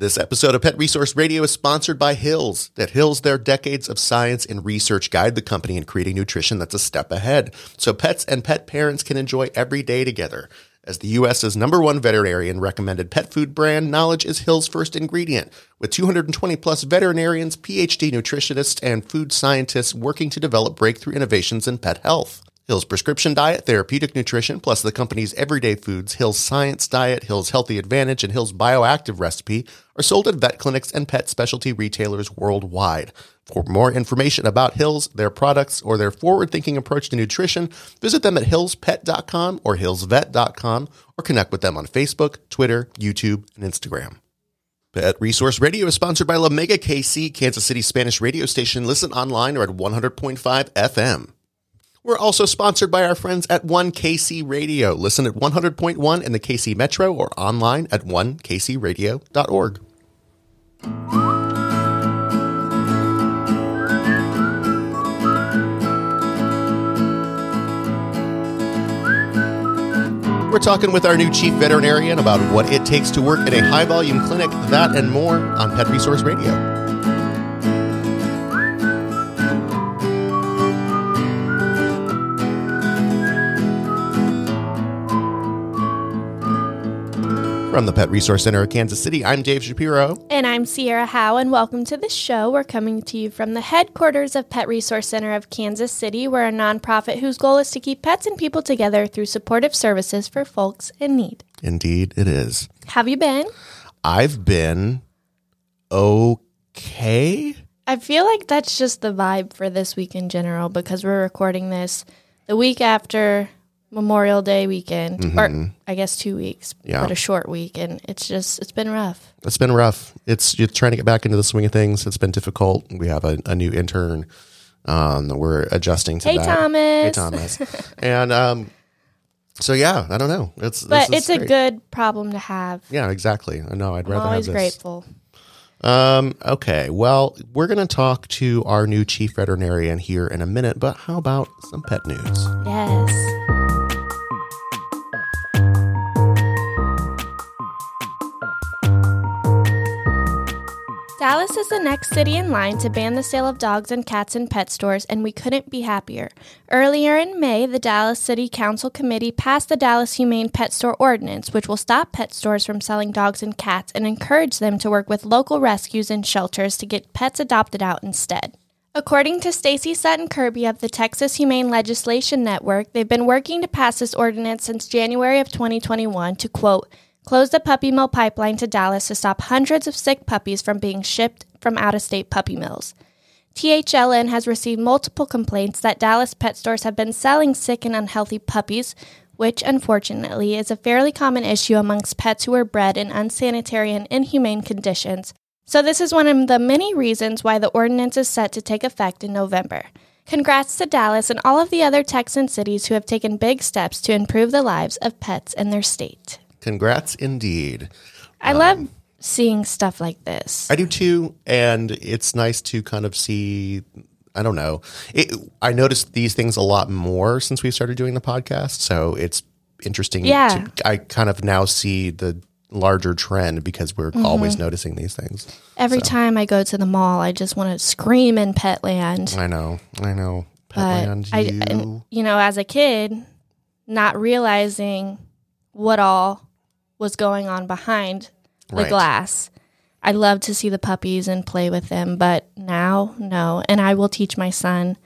This episode of Pet Resource Radio is sponsored by Hills. At Hills, their decades of science and research guide the company in creating nutrition that's a step ahead, so pets and pet parents can enjoy every day together. As the U.S.'s number one veterinarian recommended pet food brand, knowledge is Hill's first ingredient. With 220 plus veterinarians, PhD nutritionists, and food scientists working to develop breakthrough innovations in pet health. Hill's Prescription Diet, Therapeutic Nutrition, plus the company's everyday foods, Hill's Science Diet, Hill's Healthy Advantage, and Hill's Bioactive Recipe are sold at vet clinics and pet specialty retailers worldwide. For more information about Hills, their products, or their forward thinking approach to nutrition, visit them at hillspet.com or hillsvet.com or connect with them on Facebook, Twitter, YouTube, and Instagram. Pet Resource Radio is sponsored by La Mega KC, Kansas City Spanish radio station. Listen online or at 100.5 FM. We're also sponsored by our friends at 1KC Radio. Listen at 100.1 in the KC Metro or online at 1kcradio.org. We're talking with our new chief veterinarian about what it takes to work at a high volume clinic, that and more on Pet Resource Radio. From the Pet Resource Center of Kansas City, I'm Dave Shapiro. And I'm Sierra Howe, and welcome to the show. We're coming to you from the headquarters of Pet Resource Center of Kansas City. We're a nonprofit whose goal is to keep pets and people together through supportive services for folks in need. Indeed, it is. Have you been? I've been okay. I feel like that's just the vibe for this week in general because we're recording this the week after Memorial Day weekend, mm-hmm. or I guess two weeks, yeah. but a short week, and it's just it's been rough. It's been rough. It's you're trying to get back into the swing of things. It's been difficult. We have a, a new intern. Um, we're adjusting to hey, that. Thomas. Hey Thomas. and um, so yeah, I don't know. It's but it's great. a good problem to have. Yeah, exactly. I know. I'd I'm rather always have this. grateful. Um, okay. Well, we're going to talk to our new chief veterinarian here in a minute, but how about some pet news? Yes. Dallas is the next city in line to ban the sale of dogs and cats in pet stores, and we couldn't be happier. Earlier in May, the Dallas City Council Committee passed the Dallas Humane Pet Store Ordinance, which will stop pet stores from selling dogs and cats and encourage them to work with local rescues and shelters to get pets adopted out instead. According to Stacy Sutton Kirby of the Texas Humane Legislation Network, they've been working to pass this ordinance since January of 2021 to quote, closed the puppy mill pipeline to Dallas to stop hundreds of sick puppies from being shipped from out of state puppy mills. THLN has received multiple complaints that Dallas pet stores have been selling sick and unhealthy puppies, which unfortunately is a fairly common issue amongst pets who are bred in unsanitary and inhumane conditions. So, this is one of the many reasons why the ordinance is set to take effect in November. Congrats to Dallas and all of the other Texan cities who have taken big steps to improve the lives of pets in their state. Congrats indeed. I um, love seeing stuff like this. I do too. And it's nice to kind of see. I don't know. It, I noticed these things a lot more since we started doing the podcast. So it's interesting. Yeah. To, I kind of now see the larger trend because we're mm-hmm. always noticing these things. Every so. time I go to the mall, I just want to scream in Petland. I know. I know. Petland. But you. I, you know, as a kid, not realizing what all was going on behind the right. glass. I love to see the puppies and play with them, but now, no. And I will teach my son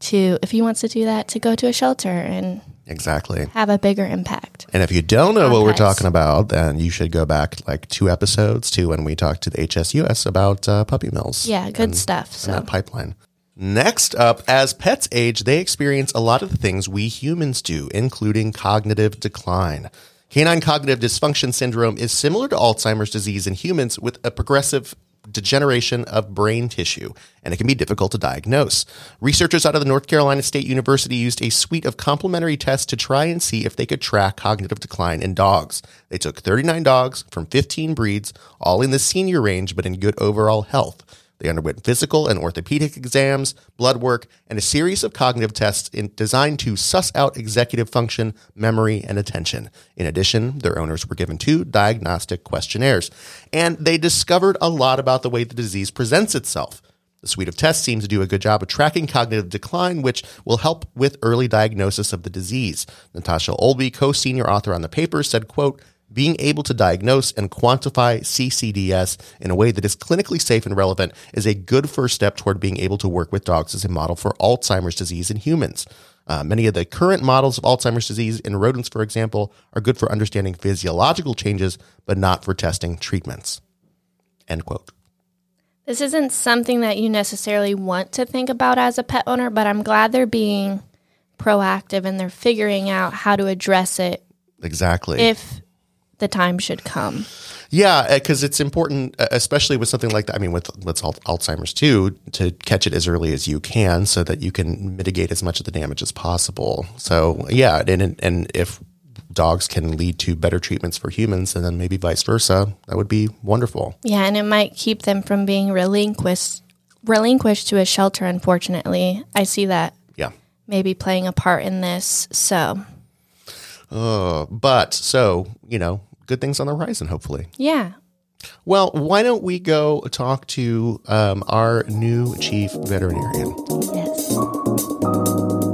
to, if he wants to do that, to go to a shelter and exactly have a bigger impact. And if you don't know what we're talking about, then you should go back like two episodes to when we talked to the HSUS about uh, puppy mills. Yeah, good and, stuff. So that pipeline. Next up, as pets age, they experience a lot of the things we humans do, including cognitive decline. Canine cognitive dysfunction syndrome is similar to Alzheimer's disease in humans with a progressive degeneration of brain tissue, and it can be difficult to diagnose. Researchers out of the North Carolina State University used a suite of complementary tests to try and see if they could track cognitive decline in dogs. They took 39 dogs from 15 breeds, all in the senior range but in good overall health. They underwent physical and orthopedic exams, blood work, and a series of cognitive tests in, designed to suss out executive function, memory, and attention. In addition, their owners were given two diagnostic questionnaires, and they discovered a lot about the way the disease presents itself. The suite of tests seems to do a good job of tracking cognitive decline, which will help with early diagnosis of the disease. Natasha Olby, co-senior author on the paper, said, quote, being able to diagnose and quantify CCDS in a way that is clinically safe and relevant is a good first step toward being able to work with dogs as a model for Alzheimer's disease in humans. Uh, many of the current models of Alzheimer's disease in rodents, for example, are good for understanding physiological changes, but not for testing treatments. End quote. This isn't something that you necessarily want to think about as a pet owner, but I'm glad they're being proactive and they're figuring out how to address it Exactly. if the time should come. Yeah, because it's important, uh, especially with something like that. I mean, with with Alzheimer's too, to catch it as early as you can, so that you can mitigate as much of the damage as possible. So yeah, and and if dogs can lead to better treatments for humans, and then maybe vice versa, that would be wonderful. Yeah, and it might keep them from being relinquished relinquished to a shelter. Unfortunately, I see that Yeah. maybe playing a part in this. So Uh, but so you know, good things on the horizon, hopefully. yeah, Well, why don't we go talk to um, our new chief veterinarian? yes.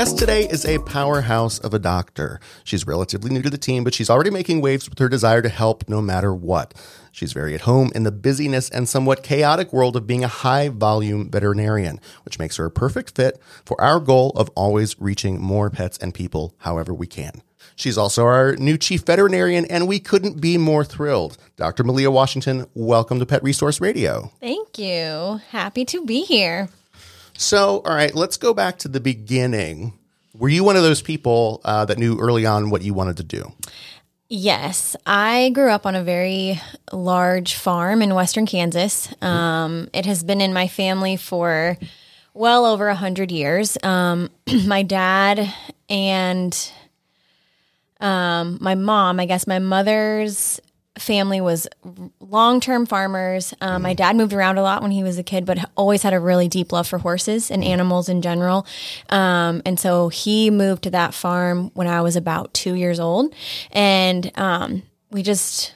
Guest today is a powerhouse of a doctor. She's relatively new to the team, but she's already making waves with her desire to help no matter what. She's very at home in the busyness and somewhat chaotic world of being a high volume veterinarian, which makes her a perfect fit for our goal of always reaching more pets and people however we can. She's also our new chief veterinarian, and we couldn't be more thrilled. Dr. Malia Washington, welcome to Pet Resource Radio. Thank you. Happy to be here. So, all right, let's go back to the beginning. Were you one of those people uh, that knew early on what you wanted to do? Yes, I grew up on a very large farm in western Kansas. Um, it has been in my family for well over a hundred years. Um, my dad and um, my mom, I guess my mother's family was long term farmers. Um, my dad moved around a lot when he was a kid, but always had a really deep love for horses and animals in general. Um, and so he moved to that farm when I was about two years old. And um, we just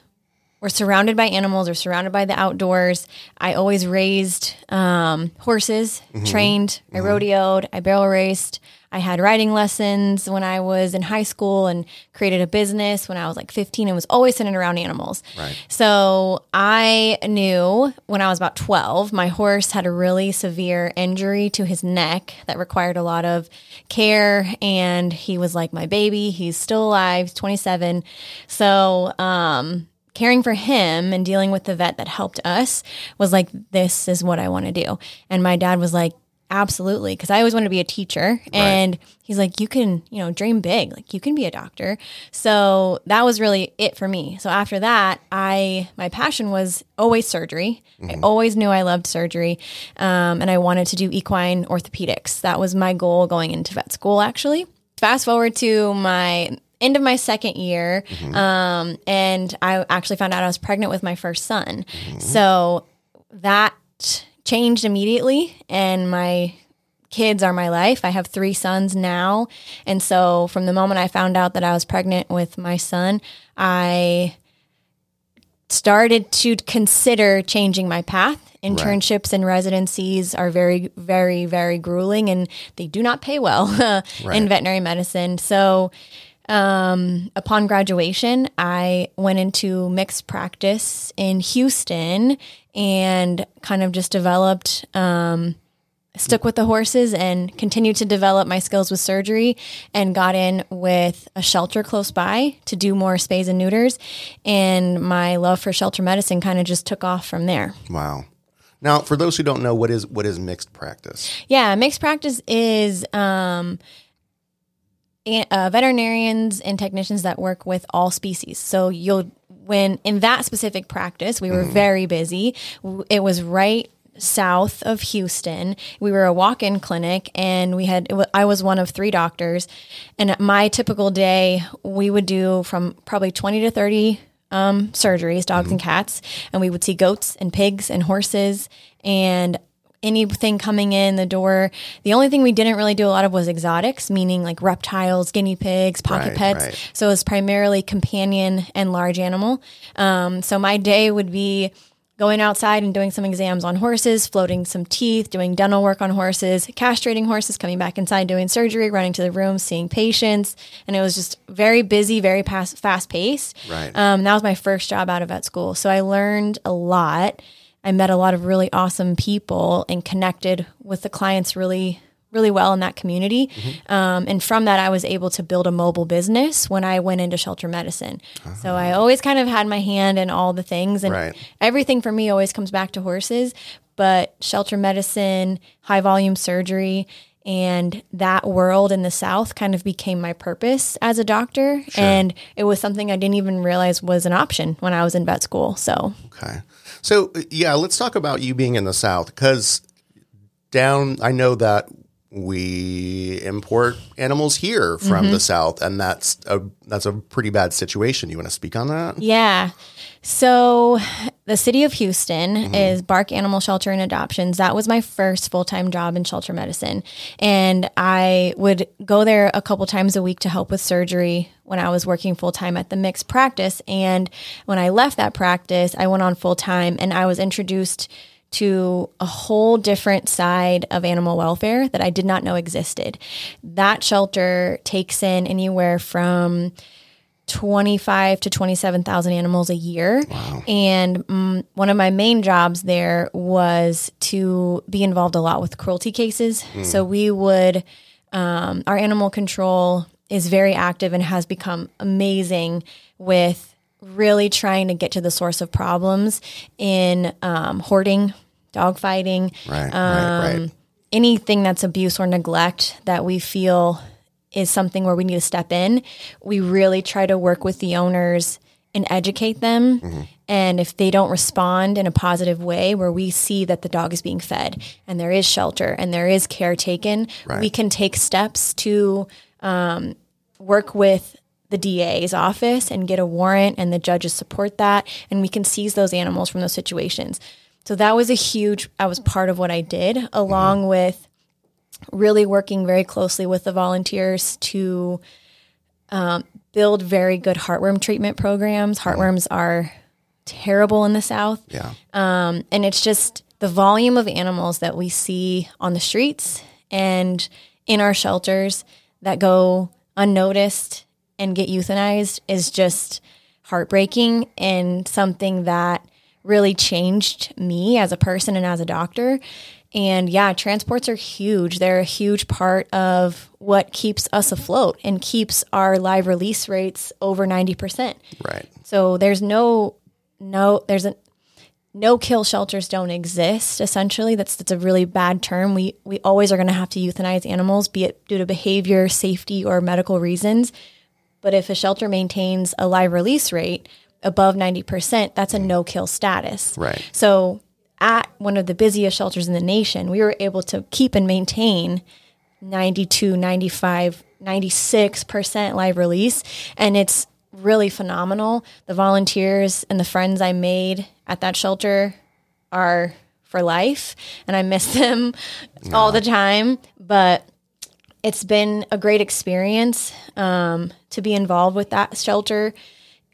we're surrounded by animals or surrounded by the outdoors. I always raised um, horses, trained, I rodeoed, I barrel raced. I had writing lessons when I was in high school and created a business when I was like 15 and was always sitting around animals. Right. So I knew when I was about 12, my horse had a really severe injury to his neck that required a lot of care. And he was like my baby. He's still alive, he's 27. So, um, caring for him and dealing with the vet that helped us was like, this is what I want to do. And my dad was like, absolutely. Cause I always wanted to be a teacher. And he's like, you can, you know, dream big. Like you can be a doctor. So that was really it for me. So after that, I, my passion was always surgery. I always knew I loved surgery. Um, and I wanted to do equine orthopedics. That was my goal going into vet school, actually. Fast forward to my end of my second year, um, and I actually found out I was pregnant with my first son. So that changed immediately, and my kids are my life. I have three sons now, and so from the moment I found out that I was pregnant with my son, I started to consider changing my path. Internships and residencies are very, very, very grueling and they do not pay well in veterinary medicine. So, um, upon graduation, I went into mixed practice in Houston and kind of just developed, um, stuck with the horses and continued to develop my skills with surgery and got in with a shelter close by to do more spays and neuters. And my love for shelter medicine kind of just took off from there. Wow. Now, for those who don't know, what is what is mixed practice? Yeah, mixed practice is um, uh, veterinarians and technicians that work with all species. So you'll when in that specific practice, we were very busy. It was right south of Houston. We were a walk-in clinic, and we had I was one of three doctors. And my typical day, we would do from probably twenty to thirty um, surgeries, dogs and cats, and we would see goats and pigs and horses and anything coming in the door. The only thing we didn't really do a lot of was exotics, meaning like reptiles, guinea pigs, pocket Right, pets. right. So it was primarily companion and large animal. Um, so my day would be going outside and doing some exams on horses, floating some teeth, doing dental work on horses, castrating horses, coming back inside, doing surgery, running to the room, seeing patients. And it was just very busy, very fast, fast paced. Right. Um, that was my first job out of vet school. So I learned a lot. I met a lot of really awesome people and connected with the clients really, really well in that community. Um, and from that, I was able to build a mobile business when I went into shelter medicine. So I always kind of had my hand in all the things, and Right. everything for me always comes back to horses. But shelter medicine, high volume surgery, and that world in the South kind of became my purpose as a doctor. And it was something I didn't even realize was an option when I was in vet school. So, Okay. So, yeah, let's talk about you being in the South because down, I know that we import animals here from Mm-hmm. the South, and that's a that's a pretty bad situation. You want to speak on that? Yeah. So the city of Houston is BARC Animal Shelter and Adoptions. That was my first full time job in shelter medicine. And I would go there a couple times a week to help with surgery when I was working full time at the mixed practice. And when I left that practice, I went on full time and I was introduced to a whole different side of animal welfare that I did not know existed. That shelter takes in anywhere from 25 to 27,000 animals a year. And mm, one of my main jobs there was to be involved a lot with cruelty cases. So we would, um, our animal control is very active and has become amazing with really trying to get to the source of problems in um, hoarding, dog fighting, Right, right, um, right. anything that's abuse or neglect that we feel is something where we need to step in, we really try to work with the owners and educate them. Mm-hmm. And if they don't respond in a positive way, where we see that the dog is being fed and there is shelter and there is care taken, Right. we can take steps to um, work with the DA's office and get a warrant, and the judges support that, and we can seize those animals from those situations. So that was a huge, I was part of what I did, along with really working very closely with the volunteers to um, build very good heartworm treatment programs. Heartworms are terrible in the South. Yeah. Um, and it's just the volume of animals that we see on the streets and in our shelters that go unnoticed and get euthanized is just heartbreaking and something that really changed me as a person and as a doctor. And yeah, transports are huge. They're a huge part of what keeps us afloat and keeps our live release rates over 90%. Right. So there's no no there's a no kill shelters don't exist essentially that's that's a really bad term we we always are going to have to euthanize animals be it due to behavior safety or medical reasons but if a shelter maintains a live release rate above 90% that's a no kill status. Right. so at one of the busiest shelters in the nation we were able to keep and maintain 92 95 96% live release and it's really phenomenal. The volunteers and the friends i made at that shelter are for life and i miss them all the time but it's been a great experience um, to be involved with that shelter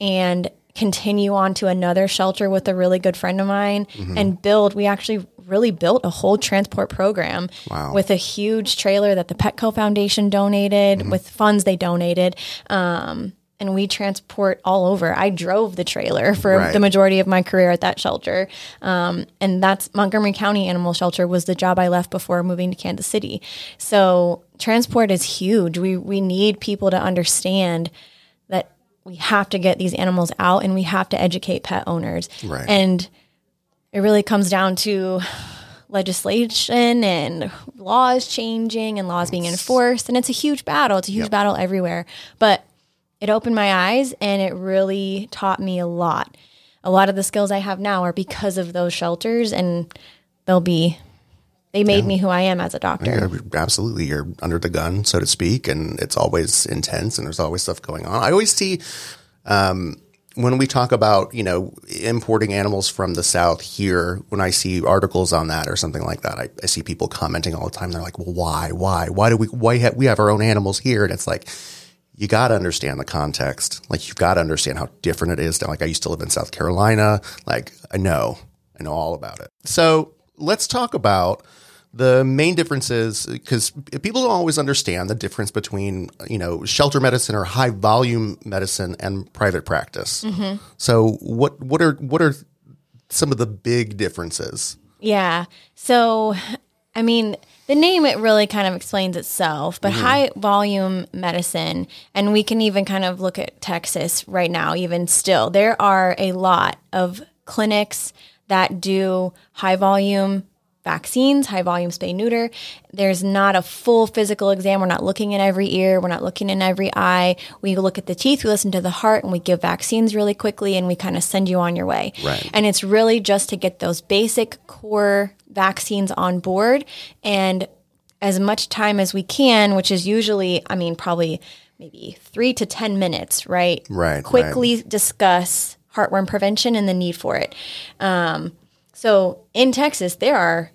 and continue on to another shelter with a really good friend of mine and build we actually really built a whole transport program Wow. with a huge trailer that the petco foundation donated with funds they donated um, and we transport all over. I drove the trailer for Right. the majority of my career at that shelter um, and that's montgomery county animal shelter was the job i left before moving to kansas city. So transport is huge. We, we need people to understand that we have to get these animals out and we have to educate pet owners. Right. and it really comes down to legislation and laws changing and laws being enforced. And it's a huge battle. It's a huge battle everywhere. But it opened my eyes and it really taught me a lot. A lot of the skills i have now are because of those shelters and they'll be they made me who I am as a doctor. Yeah, absolutely. You're under the gun, so to speak, and it's always intense and there's always stuff going on. I always see um, when we talk about, you know, importing animals from the South here, when I see articles on that or something like that, I, I see people commenting all the time. They're like, well, why, why, why do we, why have, we have our own animals here? And it's like, you got to understand the context. Like you've got to understand how different it is. Like I used to live in South Carolina. Like I know, I know all about it. So let's talk about the main difference is because people don't always understand the difference between you know shelter medicine or high volume medicine and private practice. Mm-hmm. So what what are what are some of the big differences? Yeah. So I mean, the name it really kind of explains itself, but mm-hmm. high volume medicine, and we can even kind of look at Texas right now, even still, there are a lot of clinics that do high volume vaccines, high volume spay neuter. There's not a full physical exam. We're not looking in every ear. We're not looking in every eye. We look at the teeth, we listen to the heart, and we give vaccines really quickly and we kind of send you on your way. Right. And it's really just to get those basic core vaccines on board and as much time as we can, which is usually, I mean, probably maybe three to 10 minutes, right? Right. Quickly right. discuss heartworm prevention and the need for it. Um, so in Texas, there are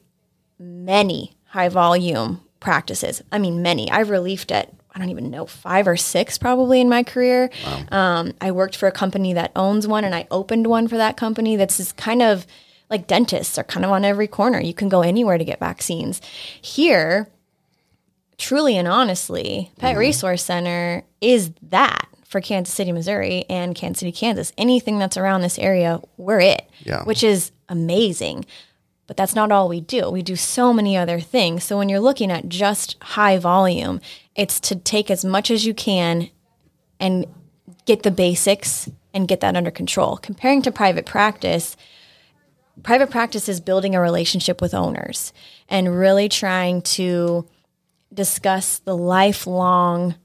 many high volume practices. I mean, many. I've relieved at, I don't even know, five or six probably in my career. Wow. Um, I worked for a company that owns one and I opened one for that company that's just kind of like dentists are kind of on every corner. You can go anywhere to get vaccines. Here, truly and honestly, Pet mm-hmm. Resource Center is that for Kansas City, Missouri and Kansas City, Kansas. Anything that's around this area, we're it, yeah. which is amazing. But that's not all we do. We do so many other things. So when you're looking at just high volume, it's to take as much as you can and get the basics and get that under control. Comparing to private practice, private practice is building a relationship with owners and really trying to discuss the lifelong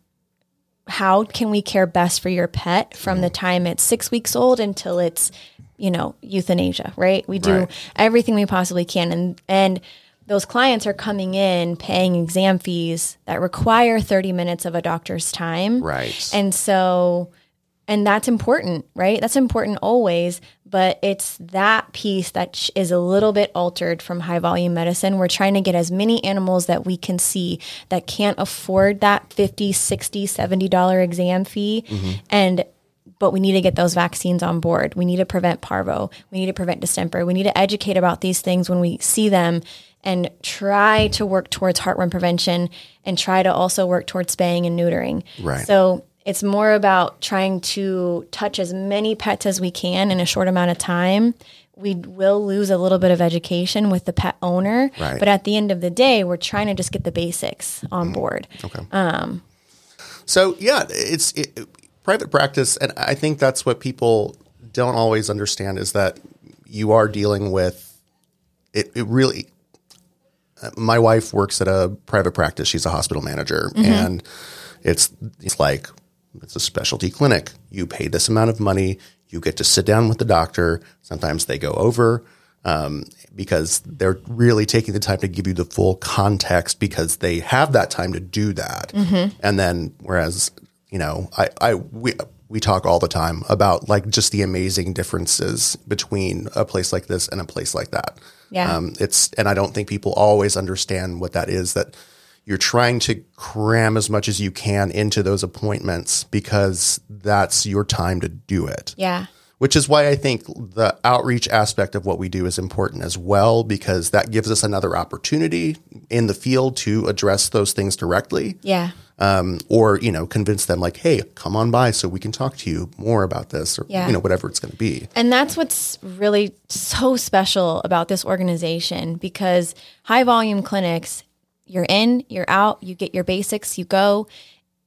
how can we care best for your pet from the mm-hmm. time it's six weeks old until it's you know, euthanasia, right? We do right. everything we possibly can. And, and those clients are coming in paying exam fees that require 30 minutes of a doctor's time. Right. And so, and that's important, right? That's important always, but it's that piece that is a little bit altered from high volume medicine. We're trying to get as many animals that we can see that can't afford that 50, 60, 70 dollar exam fee mm-hmm. and but we need to get those vaccines on board. We need to prevent parvo. We need to prevent distemper. We need to educate about these things when we see them and try to work towards heartworm prevention and try to also work towards spaying and neutering. Right. So it's more about trying to touch as many pets as we can in a short amount of time. We will lose a little bit of education with the pet owner, right. but at the end of the day, we're trying to just get the basics on board. Okay. Um, so yeah, it's it, private practice, and I think that's what people don't always understand is that you are dealing with it. It really. My wife works at a private practice. She's a hospital manager, mm-hmm. and it's it's like it's a specialty clinic. You pay this amount of money. You get to sit down with the doctor. Sometimes they go over um, because they're really taking the time to give you the full context because they have that time to do that. Mm-hmm. And then, whereas you know, I, I we we talk all the time about like just the amazing differences between a place like this and a place like that. Yeah. Um, it's and I don't think people always understand what that is. That you're trying to cram as much as you can into those appointments because that's your time to do it. Yeah. Which is why I think the outreach aspect of what we do is important as well, because that gives us another opportunity in the field to address those things directly. Yeah um, or you know convince them like hey come on by so we can talk to you more about this or yeah. you know whatever it's going to be and that's what's really so special about this organization because high volume clinics you're in you're out you get your basics you go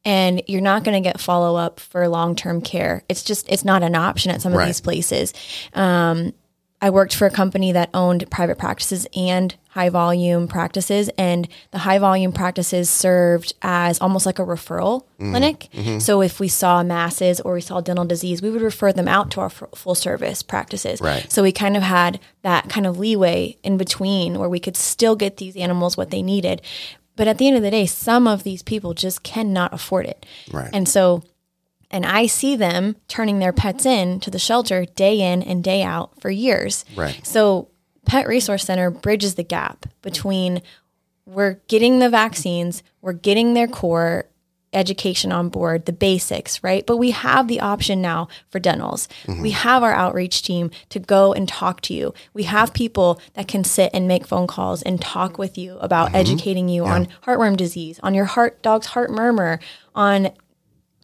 and you're not going to get follow up for long term care it's just it's not an option at some of right. these places um, I worked for a company that owned private practices and high volume practices, and the high volume practices served as almost like a referral Mm-hmm. clinic. So if we saw masses or we saw dental disease, we would refer them out to our f- full service practices. Right. So we kind of had that kind of leeway in between where we could still get these animals what they needed. But at the end of the day, some of these people just cannot afford it. Right. And so and I see them turning their pets in to the shelter day in and day out for years. Right. So Pet Resource Center bridges the gap between we're getting the vaccines, we're getting their core education on board, the basics, right? But we have the option now for dentals. We mm-hmm. have our outreach team to go and talk to you. We have people that can sit and make phone calls and talk with you about mm-hmm. educating you on heartworm disease, on your heart dog's heart murmur, on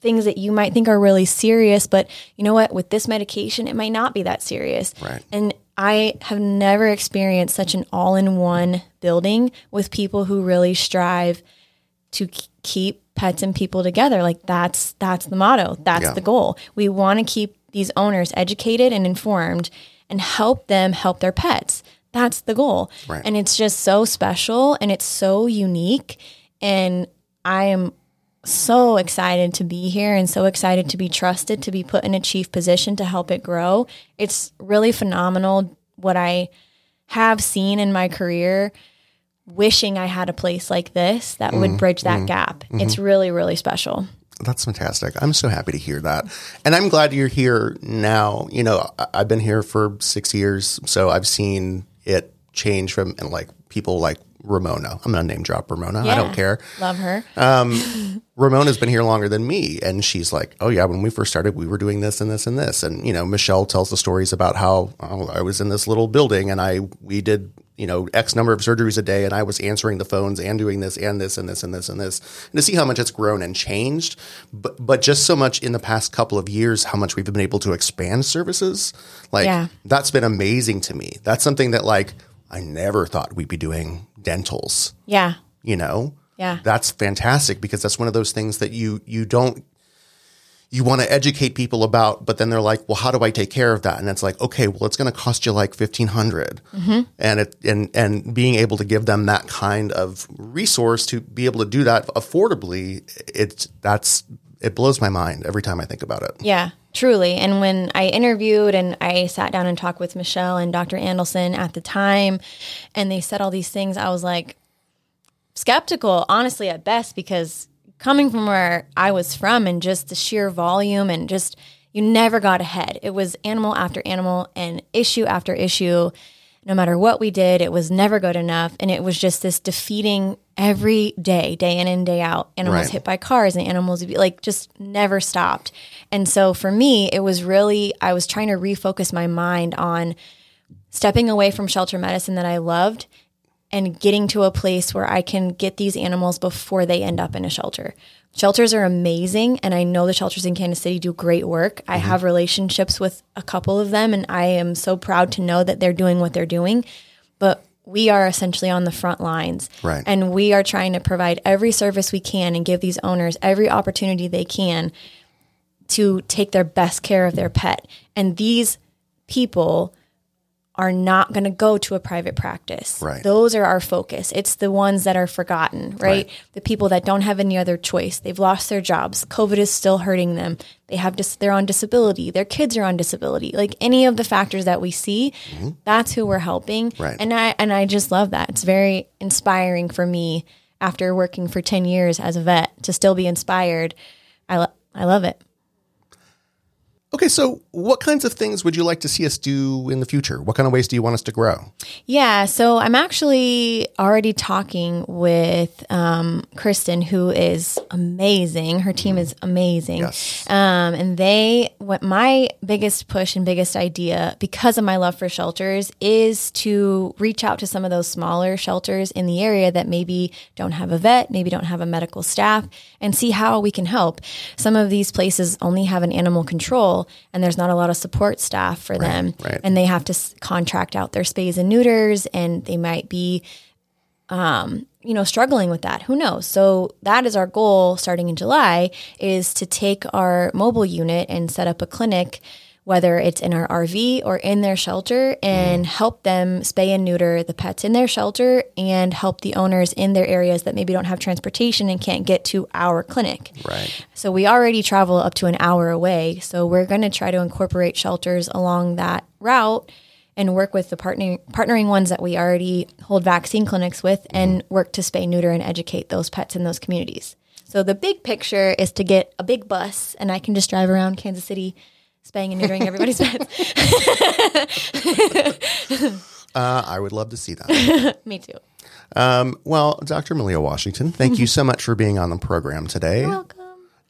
things that you might think are really serious, but you know what? With this medication, it might not be that serious. Right. And I have never experienced such an all in one building with people who really strive to keep pets and people together. Like that's that's the motto. That's Yeah. the goal. We want to keep these owners educated and informed and help them help their pets. That's the goal. Right. And it's just so special and it's so unique and I am so excited to be here and so excited to be trusted to be put in a chief position to help it grow. It's really phenomenal what I have seen in my career. Wishing I had a place like this that would mm, bridge that mm, gap. Mm-hmm. It's really, really special. That's fantastic. I'm so happy to hear that. And I'm glad you're here now. You know, I- I've been here for six years, so I've seen it change from and like people like Ramona. I'm to name drop Ramona. I don't care. Love her. Um, Ramona's been here longer than me. And she's like, oh, yeah, when we first started, we were doing this and this and this. And, you know, Michelle tells the stories about how oh, I was in this little building and I, we did, you know, X number of surgeries a day and I was answering the phones and doing this and this and this and this and this. And to see how much it's grown and changed, but, but just so much in the past couple of years, how much we've been able to expand services. Like, Yeah. that's been amazing to me. That's something that, like, I never thought we'd be doing dentals. Yeah. you know? Yeah. that's fantastic because that's one of those things that you you don't you want to educate people about but then they're like well how do i take care of that? And it's like okay well it's going to cost you like 1500 mm-hmm. and it and and being able to give them that kind of resource to be able to do that affordably it's that's it blows my mind every time i think about it. Yeah, truly. And when I interviewed and I sat down and talked with Michelle and Dr. Andelson at the time, and they said all these things, I was like skeptical, honestly, at best, because coming from where I was from and just the sheer volume and just you never got ahead. It was animal after animal and issue after issue. No matter what we did, it was never good enough. And it was just this defeating every day, day in and day out. Animals Right. hit by cars and animals like just never stopped. And so for me, it was really, I was trying to refocus my mind on stepping away from shelter medicine that I loved and getting to a place where I can get these animals before they end up in a shelter. Shelters are amazing, and I know the shelters in Kansas City do great work. I mm-hmm. have relationships with a couple of them, and I am so proud to know that they're doing what they're doing. But we are essentially on the front lines. Right. And we are trying to provide every service we can and give these owners every opportunity they can to take their best care of their pet. And these people are not going to go to a private practice. Right. Those are our focus. It's the ones that are forgotten, right? Right. The people that don't have any other choice. They've lost their jobs. COVID is still hurting them. They have dis- they're on disability. Their kids are on disability. Like any of the factors that we see, that's who we're helping. Mm-hmm. Right. And I and I just love that. It's very inspiring for me after working for 10 years as a vet to still be inspired. I lo- I love it. Okay so what kinds of things would you like to see us do in the future what kind of ways do you want us to grow Yeah, so I'm actually already talking with um, Kristen, who is amazing. Her team is amazing. Yes. Um, and they, what my biggest push and biggest idea, because of my love for shelters, is to reach out to some of those smaller shelters in the area that maybe don't have a vet, maybe don't have a medical staff, and see how we can help. Some of these places only have an animal control, and there's not a lot of support staff for them. right. and they have to s- contract out their spays and neuters and they might be um, you know struggling with that. Who knows? So that is our goal starting in july is to take our mobile unit and set up a clinic whether it's in our RV or in their shelter, and mm. help them spay and neuter the pets in their shelter and help the owners in their areas that maybe don't have transportation and can't get to our clinic. Right. So we already travel up to an hour away. So we're going to try to incorporate shelters along that route and work with the partnering partnering ones that we already hold vaccine clinics with mm. and work to spay, neuter, and educate those pets in those communities. So the big picture is to get a big bus, and I can just drive around Kansas City, spaying and neutering everybody's pets. Uh, I would love to see that. Me too. Um, well, Dr. Malia Washington, thank you so much for being on the program today. Welcome.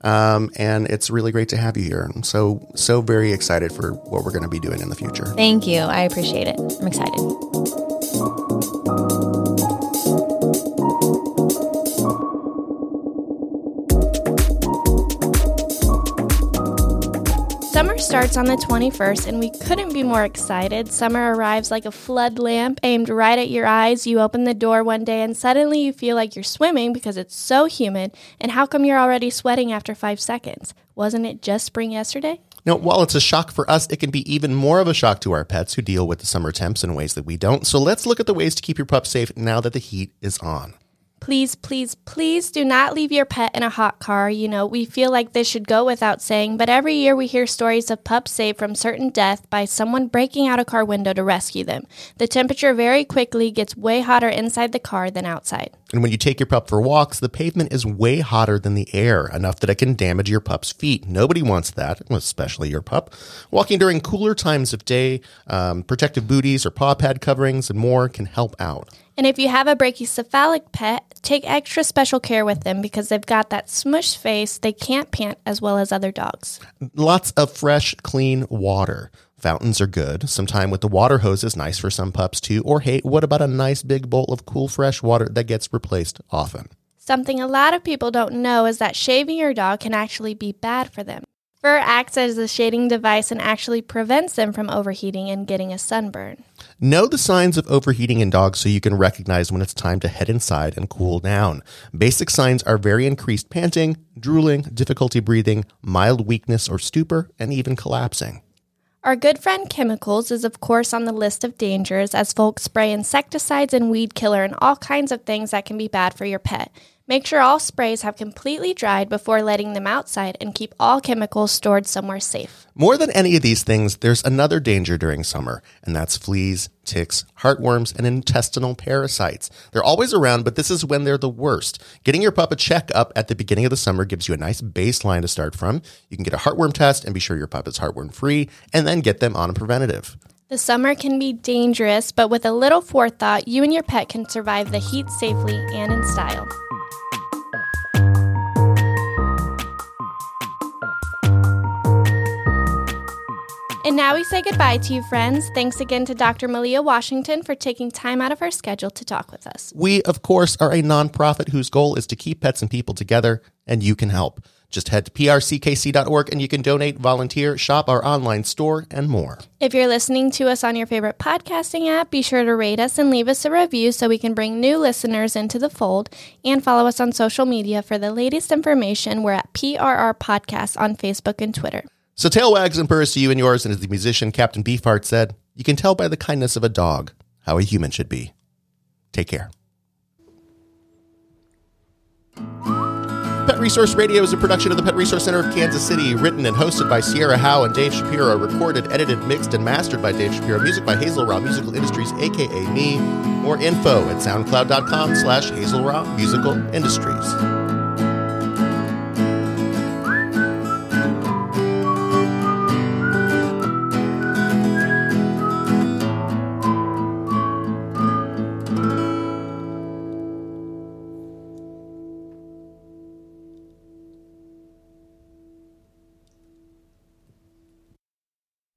Um, and it's really great to have you here. I'm so, so very excited for what we're going to be doing in the future. Thank you. I appreciate it. I'm excited. Summer starts on the 21st, and we couldn't be more excited. Summer arrives like a flood lamp aimed right at your eyes. You open the door one day, and suddenly you feel like you're swimming because it's so humid. And how come you're already sweating after five seconds? Wasn't it just spring yesterday? Now, while it's a shock for us, it can be even more of a shock to our pets who deal with the summer temps in ways that we don't. So let's look at the ways to keep your pup safe now that the heat is on. Please, please, please do not leave your pet in a hot car. You know, we feel like this should go without saying, but every year we hear stories of pups saved from certain death by someone breaking out a car window to rescue them. The temperature very quickly gets way hotter inside the car than outside. And when you take your pup for walks, the pavement is way hotter than the air, enough that it can damage your pup's feet. Nobody wants that, especially your pup. Walking during cooler times of day, um, protective booties or paw pad coverings and more can help out. And if you have a brachycephalic pet, take extra special care with them because they've got that smush face. They can't pant as well as other dogs. Lots of fresh, clean water. Fountains are good. Some time with the water hose is nice for some pups too. Or hey, what about a nice big bowl of cool, fresh water that gets replaced often? Something a lot of people don't know is that shaving your dog can actually be bad for them. Fur acts as a shading device and actually prevents them from overheating and getting a sunburn. Know the signs of overheating in dogs so you can recognize when it's time to head inside and cool down. Basic signs are very increased panting, drooling, difficulty breathing, mild weakness or stupor, and even collapsing. Our good friend chemicals is, of course, on the list of dangers as folks spray insecticides and weed killer and all kinds of things that can be bad for your pet. Make sure all sprays have completely dried before letting them outside and keep all chemicals stored somewhere safe. More than any of these things, there's another danger during summer, and that's fleas, ticks, heartworms, and intestinal parasites. They're always around, but this is when they're the worst. Getting your pup a checkup at the beginning of the summer gives you a nice baseline to start from. You can get a heartworm test and be sure your pup is heartworm free, and then get them on a preventative. The summer can be dangerous, but with a little forethought, you and your pet can survive the heat safely and in style. And now we say goodbye to you, friends. Thanks again to Dr. Malia Washington for taking time out of her schedule to talk with us. We, of course, are a nonprofit whose goal is to keep pets and people together, and you can help. Just head to prckc.org and you can donate, volunteer, shop our online store, and more. If you're listening to us on your favorite podcasting app, be sure to rate us and leave us a review so we can bring new listeners into the fold. And follow us on social media for the latest information. We're at PRR Podcasts on Facebook and Twitter. So tail wags and purrs to you and yours, and as the musician Captain Beefheart said, you can tell by the kindness of a dog how a human should be. Take care. Pet Resource Radio is a production of the Pet Resource Center of Kansas City, written and hosted by Sierra Howe and Dave Shapiro, recorded, edited, mixed, and mastered by Dave Shapiro, music by Hazel Raw Musical Industries, aka me. More info at soundcloud.com slash Hazel Raw Musical Industries.